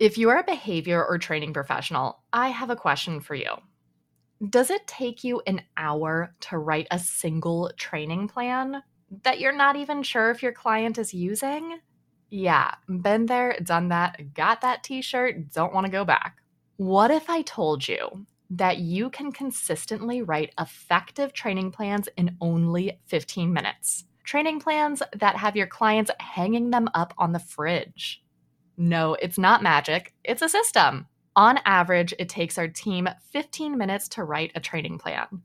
If you're a behavior or training professional, I have a question for you. Does it take you an hour to write a single training plan that you're not even sure if your client is using? Yeah, been there, done that, got that t shirt, don't want to go back. What if I told you that you can consistently write effective training plans in only 15 minutes? Training plans that have your clients hanging them up on the fridge no, it's not magic, it's a system. On average, it takes our team 15 minutes to write a training plan.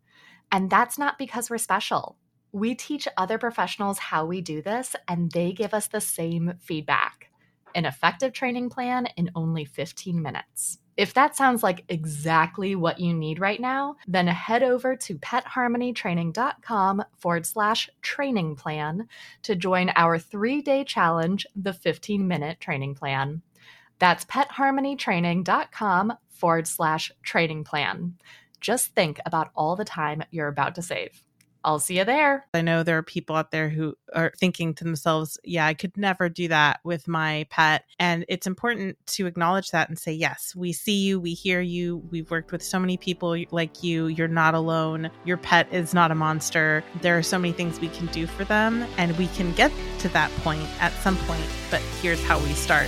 And that's not because we're special. We teach other professionals how we do this, and they give us the same feedback an effective training plan in only 15 minutes. If that sounds like exactly what you need right now, then head over to petharmonytraining.com forward slash training plan to join our three day challenge, the 15 minute training plan. That's petharmonytraining.com forward slash training plan. Just think about all the time you're about to save. I'll see you there. I know there are people out there who are thinking to themselves, yeah, I could never do that with my pet. And it's important to acknowledge that and say, yes, we see you, we hear you. We've worked with so many people like you. You're not alone. Your pet is not a monster. There are so many things we can do for them, and we can get to that point at some point. But here's how we start.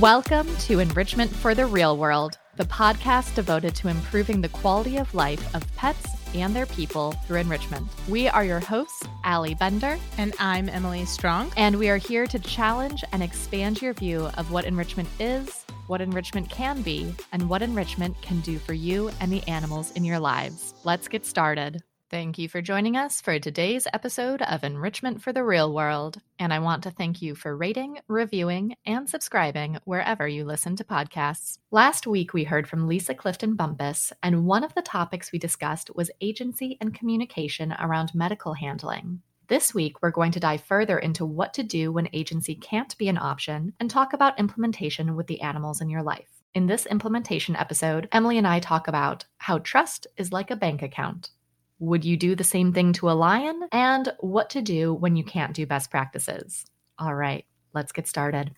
Welcome to Enrichment for the Real World, the podcast devoted to improving the quality of life of pets and their people through enrichment. We are your hosts, Allie Bender. And I'm Emily Strong. And we are here to challenge and expand your view of what enrichment is, what enrichment can be, and what enrichment can do for you and the animals in your lives. Let's get started. Thank you for joining us for today's episode of Enrichment for the Real World. And I want to thank you for rating, reviewing, and subscribing wherever you listen to podcasts. Last week, we heard from Lisa Clifton Bumpass, and one of the topics we discussed was agency and communication around medical handling. This week, we're going to dive further into what to do when agency can't be an option and talk about implementation with the animals in your life. In this implementation episode, Emily and I talk about how trust is like a bank account would you do the same thing to a lion? And what to do when you can't do best practices. All right, let's get started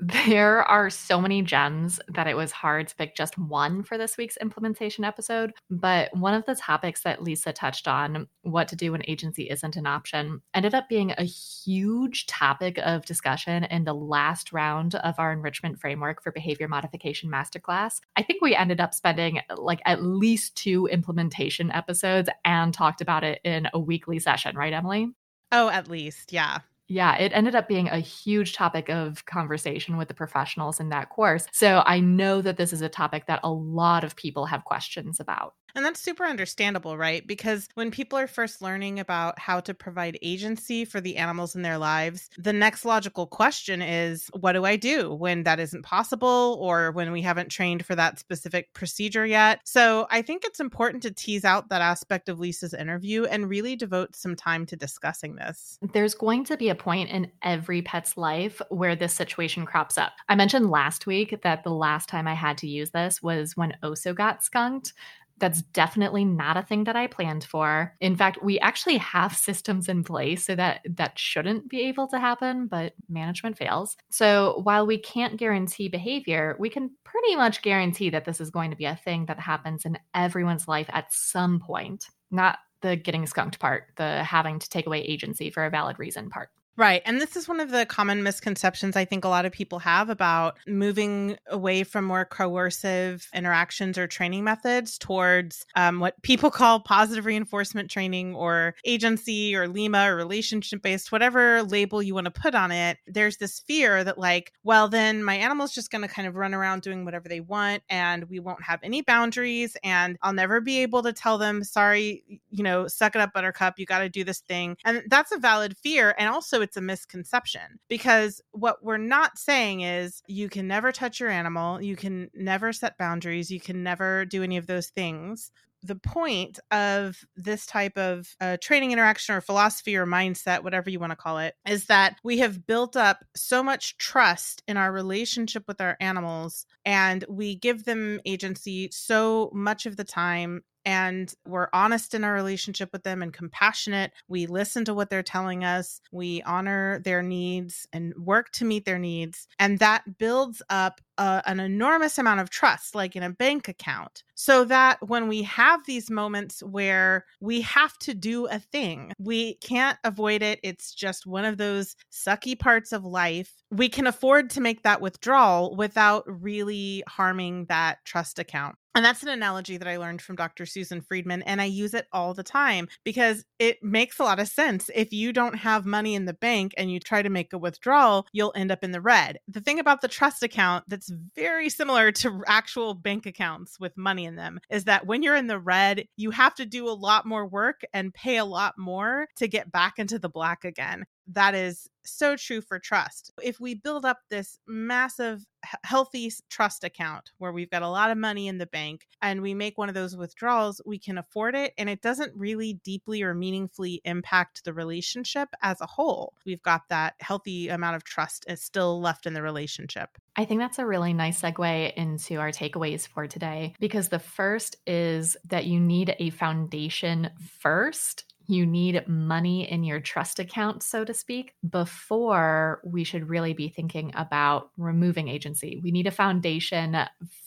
there are so many gems that it was hard to pick just one for this week's implementation episode. But one of the topics that Lisa touched on, what to do when agency isn't an option, ended up being a huge topic of discussion in the last round of our enrichment framework for behavior modification masterclass. I think we ended up spending like at least two implementation episodes and talked about it in a weekly session, right, Emily? Oh, at least, yeah yeah, it ended up being a huge topic of conversation with the professionals in that course. So I know that this is a topic that a lot of people have questions about. And that's super understandable, right? Because when people are first learning about how to provide agency for the animals in their lives, the next logical question is what do I do when that isn't possible or when we haven't trained for that specific procedure yet? So I think it's important to tease out that aspect of Lisa's interview and really devote some time to discussing this. There's going to be a point in every pet's life where this situation crops up. I mentioned last week that the last time I had to use this was when Oso got skunked. That's definitely not a thing that I planned for. In fact, we actually have systems in place so that that shouldn't be able to happen, but management fails. So while we can't guarantee behavior, we can pretty much guarantee that this is going to be a thing that happens in everyone's life at some point. Not the getting skunked part, the having to take away agency for a valid reason part. Right. And this is one of the common misconceptions I think a lot of people have about moving away from more coercive interactions or training methods towards um, what people call positive reinforcement training or agency or LIMA or relationship based, whatever label you want to put on it. There's this fear that, like, well, then my animal's just going to kind of run around doing whatever they want and we won't have any boundaries and I'll never be able to tell them, sorry, you know, suck it up, buttercup, you got to do this thing. And that's a valid fear. And also, it's a misconception because what we're not saying is you can never touch your animal, you can never set boundaries, you can never do any of those things. The point of this type of uh, training interaction or philosophy or mindset, whatever you want to call it, is that we have built up so much trust in our relationship with our animals and we give them agency so much of the time and we're honest in our relationship with them and compassionate. We listen to what they're telling us, we honor their needs and work to meet their needs. And that builds up uh, an enormous amount of trust, like in a bank account, so that when we have these moments where we have to do a thing, we can't avoid it. It's just one of those sucky parts of life. We can afford to make that withdrawal without really harming that trust account. And that's an analogy that I learned from Dr. Susan Friedman, and I use it all the time because it makes a lot of sense. If you don't have money in the bank and you try to make a withdrawal, you'll end up in the red. The thing about the trust account that's very similar to actual bank accounts with money in them is that when you're in the red, you have to do a lot more work and pay a lot more to get back into the black again that is so true for trust. If we build up this massive, healthy trust account where we've got a lot of money in the bank and we make one of those withdrawals, we can afford it and it doesn't really deeply or meaningfully impact the relationship as a whole. We've got that healthy amount of trust is still left in the relationship. I think that's a really nice segue into our takeaways for today because the first is that you need a foundation first you need money in your trust account, so to speak, before we should really be thinking about removing agency. We need a foundation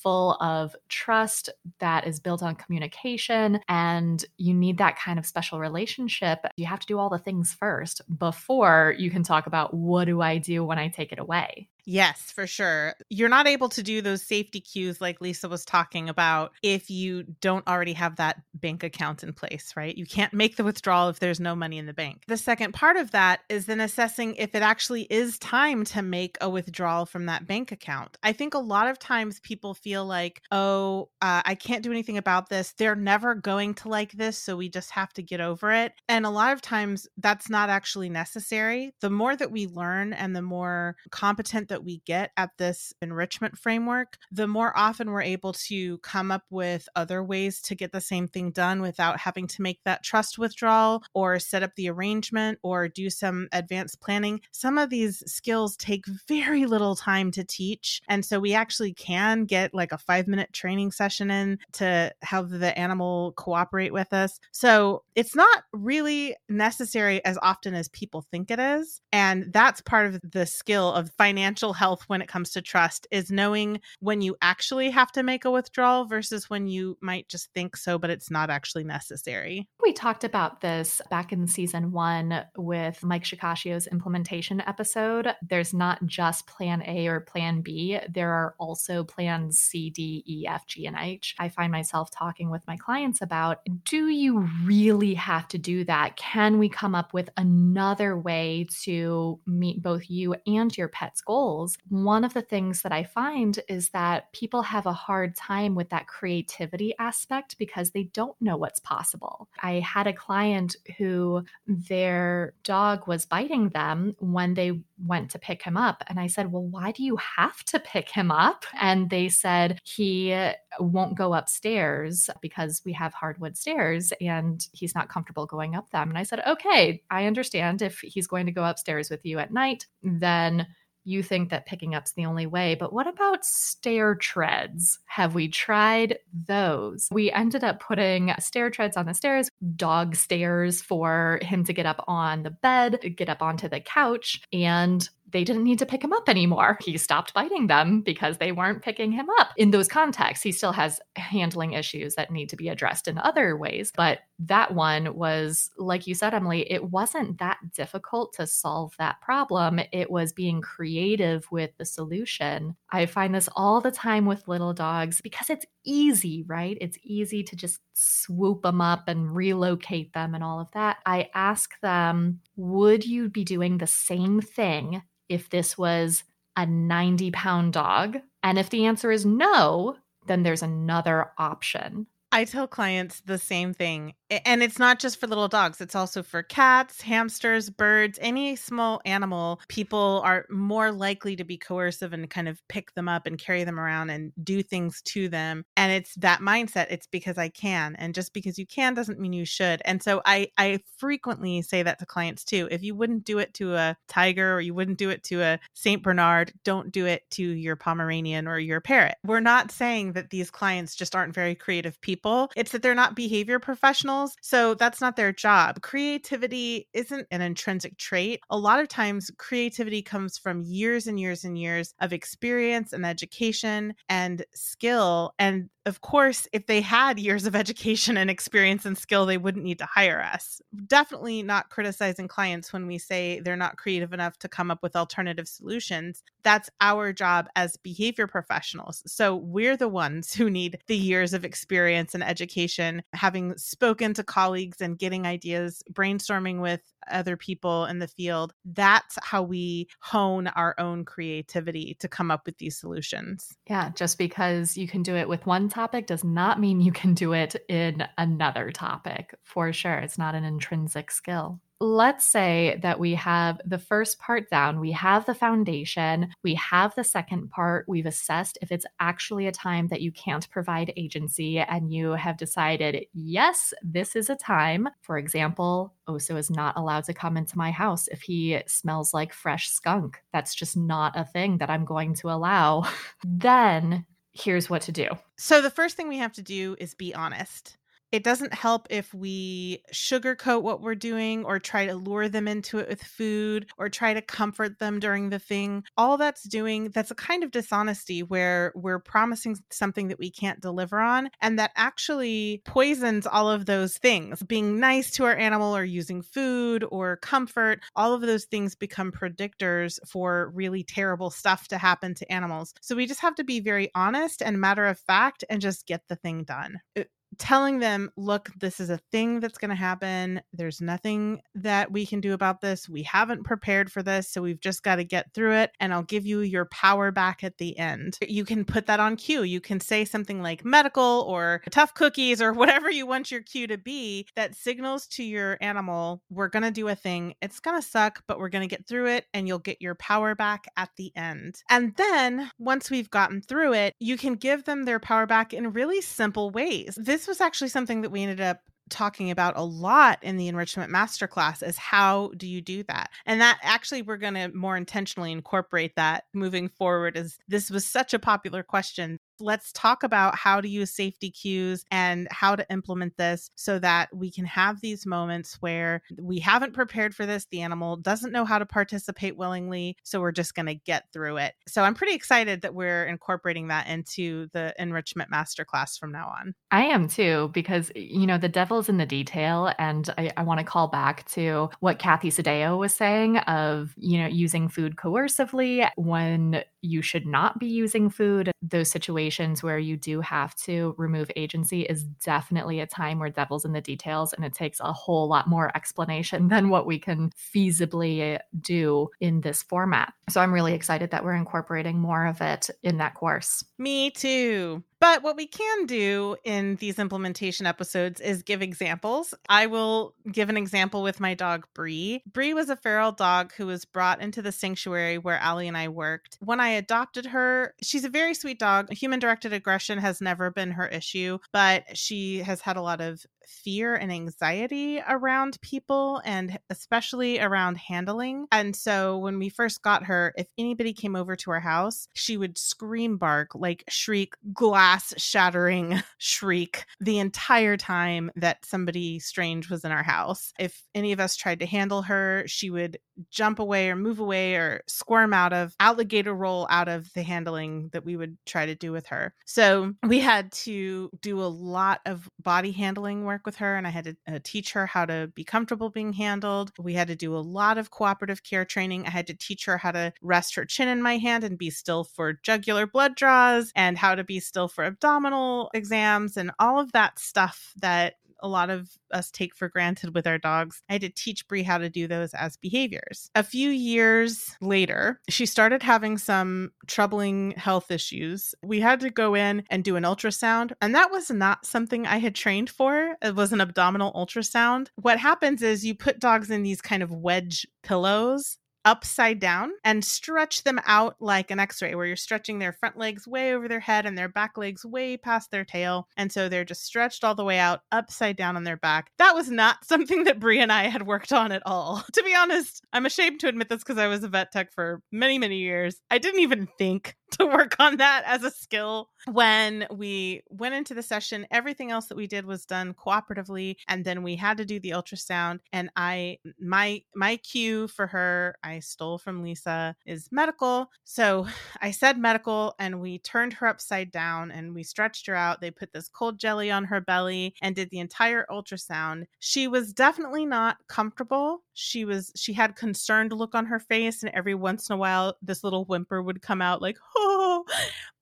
full of trust that is built on communication, and you need that kind of special relationship. You have to do all the things first before you can talk about what do I do when I take it away. Yes, for sure. You're not able to do those safety cues like Lisa was talking about if you don't already have that bank account in place, right? You can't make the withdrawal if there's no money in the bank. The second part of that is then assessing if it actually is time to make a withdrawal from that bank account. I think a lot of times people feel like, oh, uh, I can't do anything about this. They're never going to like this, so we just have to get over it. And a lot of times that's not actually necessary. The more that we learn and the more competent that that we get at this enrichment framework, the more often we're able to come up with other ways to get the same thing done without having to make that trust withdrawal or set up the arrangement or do some advanced planning. Some of these skills take very little time to teach. And so we actually can get like a five minute training session in to have the animal cooperate with us. So it's not really necessary as often as people think it is. And that's part of the skill of financial mental health when it comes to trust is knowing when you actually have to make a withdrawal versus when you might just think so, but it's not actually necessary. We talked about this back in season one with Mike Shikashio's implementation episode. There's not just plan A or plan B, there are also plans C, D, E, F, G, and H. I find myself talking with my clients about do you really have to do that? Can we come up with another way to meet both you and your pet's goals? One of the things that I find is that people have a hard time with that creativity aspect because they don't know what's possible. I had a client who their dog was biting them when they went to pick him up. And I said, Well, why do you have to pick him up? And they said, He won't go upstairs because we have hardwood stairs and he's not comfortable going up them. And I said, Okay, I understand if he's going to go upstairs with you at night, then you think that picking up's the only way, but what about stair treads? Have we tried those? We ended up putting stair treads on the stairs, dog stairs for him to get up on the bed, get up onto the couch, and they didn't need to pick him up anymore. He stopped biting them because they weren't picking him up. In those contexts, he still has handling issues that need to be addressed in other ways. But that one was, like you said, Emily, it wasn't that difficult to solve that problem. It was being creative with the solution. I find this all the time with little dogs because it's easy, right? It's easy to just swoop them up and relocate them and all of that. I ask them, would you be doing the same thing if this was a 90 pound dog? And if the answer is no, then there's another option. I tell clients the same thing And it's not just for little dogs, it's also for cats, hamsters, birds, any small animal. People are more likely to be coercive and kind of pick them up and carry them around and do things to them. And it's that mindset. It's because I can. And just because you can doesn't mean you should. And so I, I frequently say that to clients too. If you wouldn't do it to a tiger or you wouldn't do it to a St. Bernard, don't do it to your Pomeranian or your parrot. We're not saying that these clients just aren't very creative people. It's that they're not behavior professionals. So that's not their job. Creativity isn't an intrinsic trait. A lot of times, creativity comes from years and years and years of experience and education and skill. And of course, if they had years of education and experience and skill, they wouldn't need to hire us. Definitely not criticizing clients when we say they're not creative enough to come up with alternative solutions. That's our job as behavior professionals. So we're the ones who need the years of experience and education, having spoken to colleagues and getting ideas, brainstorming with other people in the field. That's how we hone our own creativity to come up with these solutions. Yeah, just because you can do it with one topic does not mean you can do it in another topic. For sure, it's not an intrinsic skill let's say that we have the first part down, we have the foundation, we have the second part, we've assessed if it's actually a time that you can't provide agency, and you have decided, yes, this is a time. For example, Oso is not allowed to come into my house if he smells like fresh skunk. That's just not a thing that I'm going to allow. then here's what to do. So, the first thing we have to do is be honest it doesn't help if we sugarcoat what we're doing or try to lure them into it with food or try to comfort them during the thing. All that's doing, that's a kind of dishonesty where we're promising something that we can't deliver on. And that actually poisons all of those things. Being nice to our animal or using food or comfort, all of those things become predictors for really terrible stuff to happen to animals. So we just have to be very honest and matter of fact and just get the thing done uh, telling them, look, this is a thing that's going to happen. There's nothing that we can do about this. We haven't prepared for this. So we've just got to get through it. And I'll give you your power back at the end. You can put that on cue. You can say something like medical or tough cookies or whatever you want your cue to be that signals to your animal, we're going to do a thing. It's going to suck, but we're going to get through it and you'll get your power back at the end. And then once we've gotten through it, you can give them their power back in really simple ways. This was actually something that we ended up talking about a lot in the enrichment masterclass is how do you do that? And that actually we're going to more intentionally incorporate that moving forward as this was such a popular question let's talk about how to use safety cues and how to implement this so that we can have these moments where we haven't prepared for this. The animal doesn't know how to participate willingly. So we're just going to get through it. So I'm pretty excited that we're incorporating that into the enrichment masterclass from now on. I am too, because, you know, the devil's in the detail. And I, I want to call back to what Kathy Sdao was saying of, you know, using food coercively when you should not be using food. Those situations where you do have to remove agency is definitely a time where devil's in the details and it takes a whole lot more explanation than what we can feasibly do in this format. So I'm really excited that we're incorporating more of it in that course. Me too. But what we can do in these implementation episodes is give examples. I will give an example with my dog Bree. Bree was a feral dog who was brought into the sanctuary where Allie and I worked. When I adopted her, she's a very sweet dog. Human directed aggression has never been her issue, but she has had a lot of fear and anxiety around people and especially around handling. And so when we first got her, if anybody came over to our house, she would scream bark, like shriek, glass shattering shriek the entire time that somebody strange was in our house. If any of us tried to handle her, she would jump away or move away or squirm out of, alligator roll out of the handling that we would try to do with her. So we had to do a lot of body handling work with her, and I had to uh, teach her how to be comfortable being handled. We had to do a lot of cooperative care training. I had to teach her how to rest her chin in my hand and be still for jugular blood draws and how to be still for abdominal exams and all of that stuff that a lot of us take for granted with our dogs. I had to teach Bree how to do those as behaviors. A few years later, she started having some troubling health issues. We had to go in and do an ultrasound, and that was not something I had trained for. It was an abdominal ultrasound. What happens is you put dogs in these kind of wedge pillows upside down and stretch them out like an x ray, where you're stretching their front legs way over their head and their back legs way past their tail. And so they're just stretched all the way out, upside down on their back. That was not something that Bree and I had worked on at all. to be honest, I'm ashamed to admit this because I was a vet tech for many, many years. I didn't even think to work on that as a skill. When we went into the session, everything else that we did was done cooperatively and then we had to do the ultrasound and I my my cue for her I stole from Lisa is medical. So I said medical and we turned her upside down and we stretched her out. They put this cold jelly on her belly and did the entire ultrasound. She was definitely not comfortable. She was she had concerned look on her face and every once in a while this little whimper would come out like, "Oh."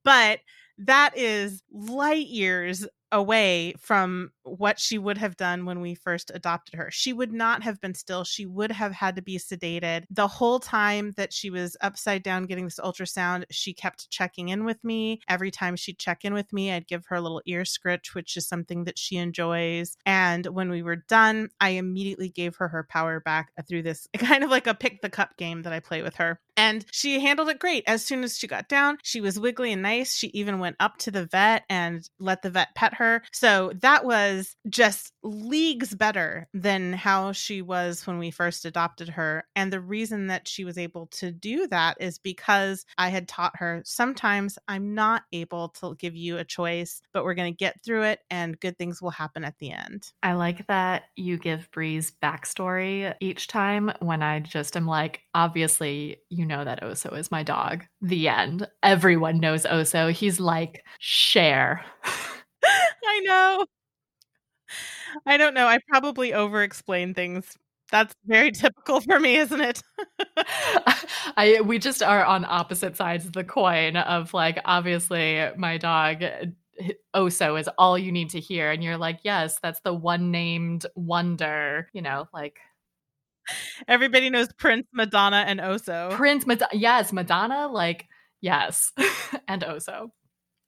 But that is light years away from what she would have done when we first adopted her. She would not have been still. She would have had to be sedated. The whole time that she was upside down getting this ultrasound, she kept checking in with me. Every time she'd check in with me, I'd give her a little ear scritch, which is something that she enjoys. And when we were done, I immediately gave her her power back through this kind of like a pick the cup game that I play with her. And she handled it great. As soon as she got down, she was wiggly and nice. She even went up to the vet and let the vet pet her. So that was just leagues better than how she was when we first adopted her. And the reason that she was able to do that is because I had taught her sometimes I'm not able to give you a choice, but we're going to get through it and good things will happen at the end. I like that you give Bree's backstory each time when I just am like, obviously, you know that Oso is my dog. The end. Everyone knows Oso. He's like, share. I know. I don't know. I probably over explain things. That's very typical for me, isn't it? I we just are on opposite sides of the coin of like obviously my dog uh, Oso is all you need to hear and you're like, "Yes, that's the one named wonder," you know, like Everybody knows Prince, Madonna, and Oso. Prince, Madonna, yes, Madonna, like yes, and Oso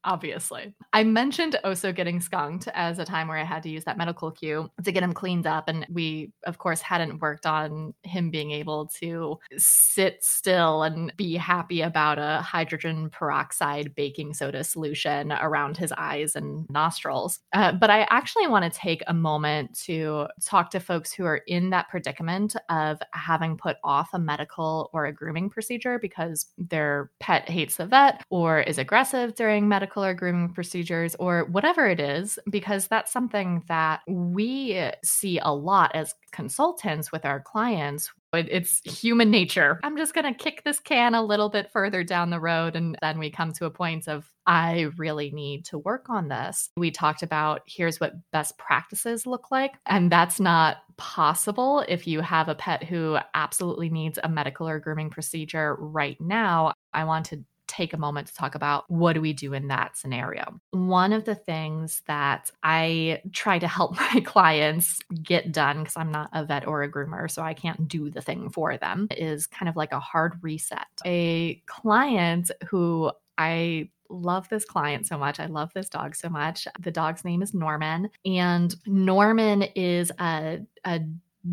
obviously. I mentioned Oso getting skunked as a time where I had to use that medical cue to get him cleaned up. And we, of course, hadn't worked on him being able to sit still and be happy about a hydrogen peroxide baking soda solution around his eyes and nostrils. Uh, but I actually want to take a moment to talk to folks who are in that predicament of having put off a medical or a grooming procedure because their pet hates the vet or is aggressive during medical medical or grooming procedures or whatever it is, because that's something that we see a lot as consultants with our clients. It's human nature. I'm just going to kick this can a little bit further down the road. And then we come to a point of, I really need to work on this. We talked about here's what best practices look like. And that's not possible if you have a pet who absolutely needs a medical or grooming procedure right now. I want to take a moment to talk about what do we do in that scenario. One of the things that I try to help my clients get done, because I'm not a vet or a groomer, so I can't do the thing for them, is kind of like a hard reset. A client who I love this client so much. I love this dog so much. The dog's name is Norman, and Norman is a, a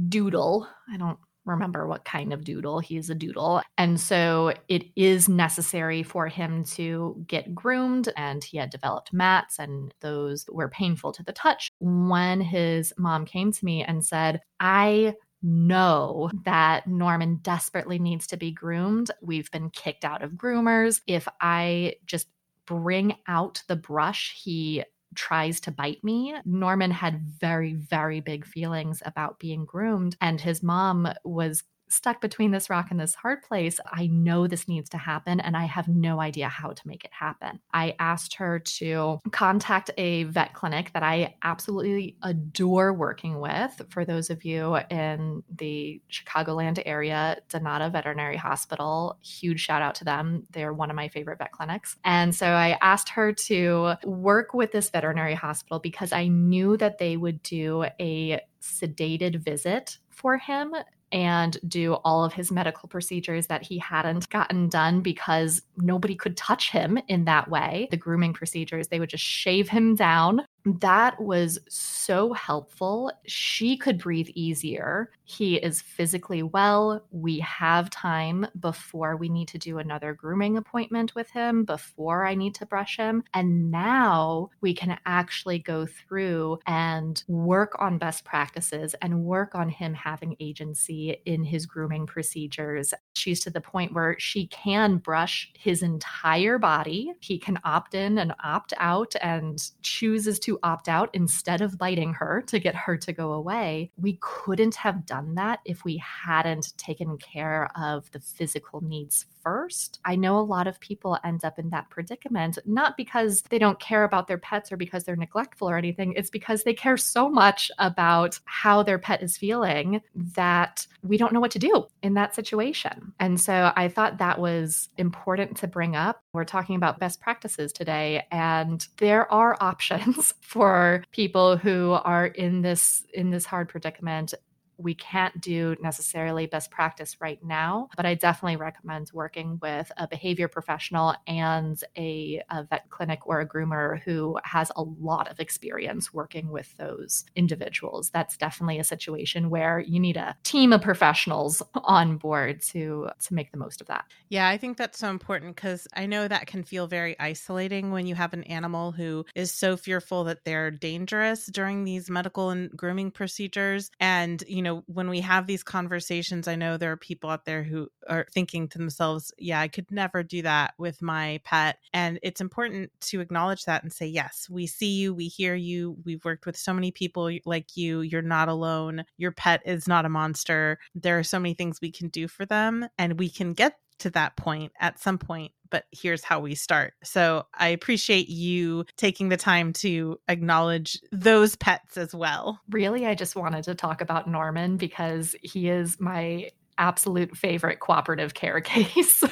doodle. I don't remember what kind of doodle. He's a doodle. And so it is necessary for him to get groomed, and he had developed mats, and those were painful to the touch. When his mom came to me and said, I know that Norman desperately needs to be groomed. We've been kicked out of groomers. If I just bring out the brush, he tries to bite me. Norman had very, very big feelings about being groomed, and his mom was stuck between this rock and this hard place. I know this needs to happen, and I have no idea how to make it happen. I asked her to contact a vet clinic that I absolutely adore working with. For those of you in the Chicagoland area, Danada Veterinary Hospital, huge shout out to them. They're one of my favorite vet clinics. And so I asked her to work with this veterinary hospital because I knew that they would do a sedated visit for him and do all of his medical procedures that he hadn't gotten done because nobody could touch him in that way. The grooming procedures, they would just shave him down that was so helpful. She could breathe easier. He is physically well. We have time before we need to do another grooming appointment with him, before I need to brush him. And now we can actually go through and work on best practices and work on him having agency in his grooming procedures. She's to the point where she can brush his entire body. He can opt in and opt out and chooses to opt out instead of biting her to get her to go away. We couldn't have done that if we hadn't taken care of the physical needs first. I know a lot of people end up in that predicament, not because they don't care about their pets or because they're neglectful or anything. It's because they care so much about how their pet is feeling that we don't know what to do in that situation. And so I thought that was important to bring up. We're talking about best practices today, and there are options for people who are in this in this hard predicament we can't do necessarily best practice right now, but I definitely recommend working with a behavior professional and a, a, vet clinic or a groomer who has a lot of experience working with those individuals. That's definitely a situation where you need a team of professionals on board to to make the most of that. Yeah, I think that's so important because I know that can feel very isolating when you have an animal who is so fearful that they're dangerous during these medical and grooming procedures and you know know, when we have these conversations, I know there are people out there who are thinking to themselves, yeah, I could never do that with my pet. And it's important to acknowledge that and say, yes, we see you, we hear you. We've worked with so many people like you. You're not alone. Your pet is not a monster. There are so many things we can do for them, and we can get to that point at some point but here's how we start. So I appreciate you taking the time to acknowledge those pets as well. Really, I just wanted to talk about Norman because he is my absolute favorite cooperative care case.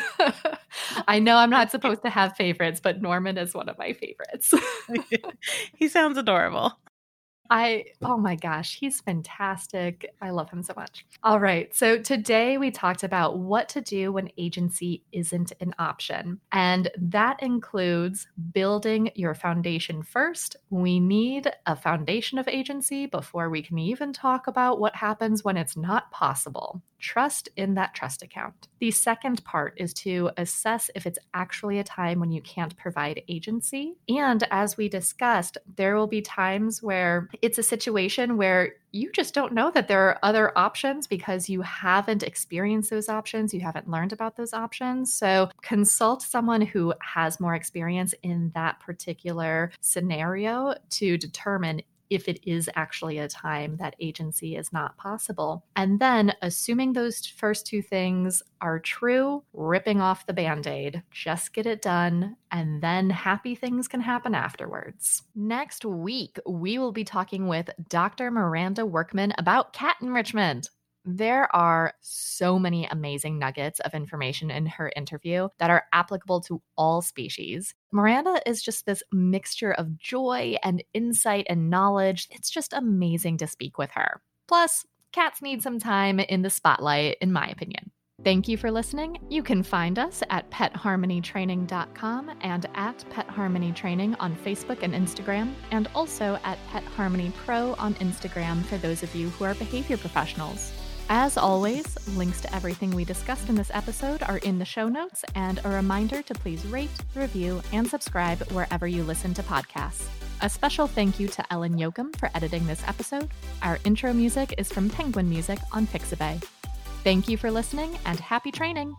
I know I'm not supposed to have favorites, but Norman is one of my favorites. he sounds adorable. I, oh my gosh, he's fantastic. I love him so much. All right. So today we talked about what to do when agency isn't an option. And that includes building your foundation first. We need a foundation of agency before we can even talk about what happens when it's not possible. Trust in that trust account. The second part is to assess if it's actually a time when you can't provide agency. And as we discussed, there will be times where it's a situation where you just don't know that there are other options because you haven't experienced those options, you haven't learned about those options. So, consult someone who has more experience in that particular scenario to determine if it is actually a time that agency is not possible. And then, assuming those first two things are true, ripping off the band aid, just get it done, and then happy things can happen afterwards. Next week, we will be talking with Dr. Miranda Workman about cat enrichment. There are so many amazing nuggets of information in her interview that are applicable to all species. Miranda is just this mixture of joy and insight and knowledge. It's just amazing to speak with her. Plus, cats need some time in the spotlight, in my opinion. Thank you for listening. You can find us at petharmonytraining.com and at Pet Harmony Training on Facebook and Instagram, and also at Pet Harmony Pro on Instagram for those of you who are behavior professionals. As always, links to everything we discussed in this episode are in the show notes, and a reminder to please rate, review, and subscribe wherever you listen to podcasts. A special thank you to Ellen Yoakum for editing this episode. Our intro music is from Penguin Music on Pixabay. Thank you for listening and happy training!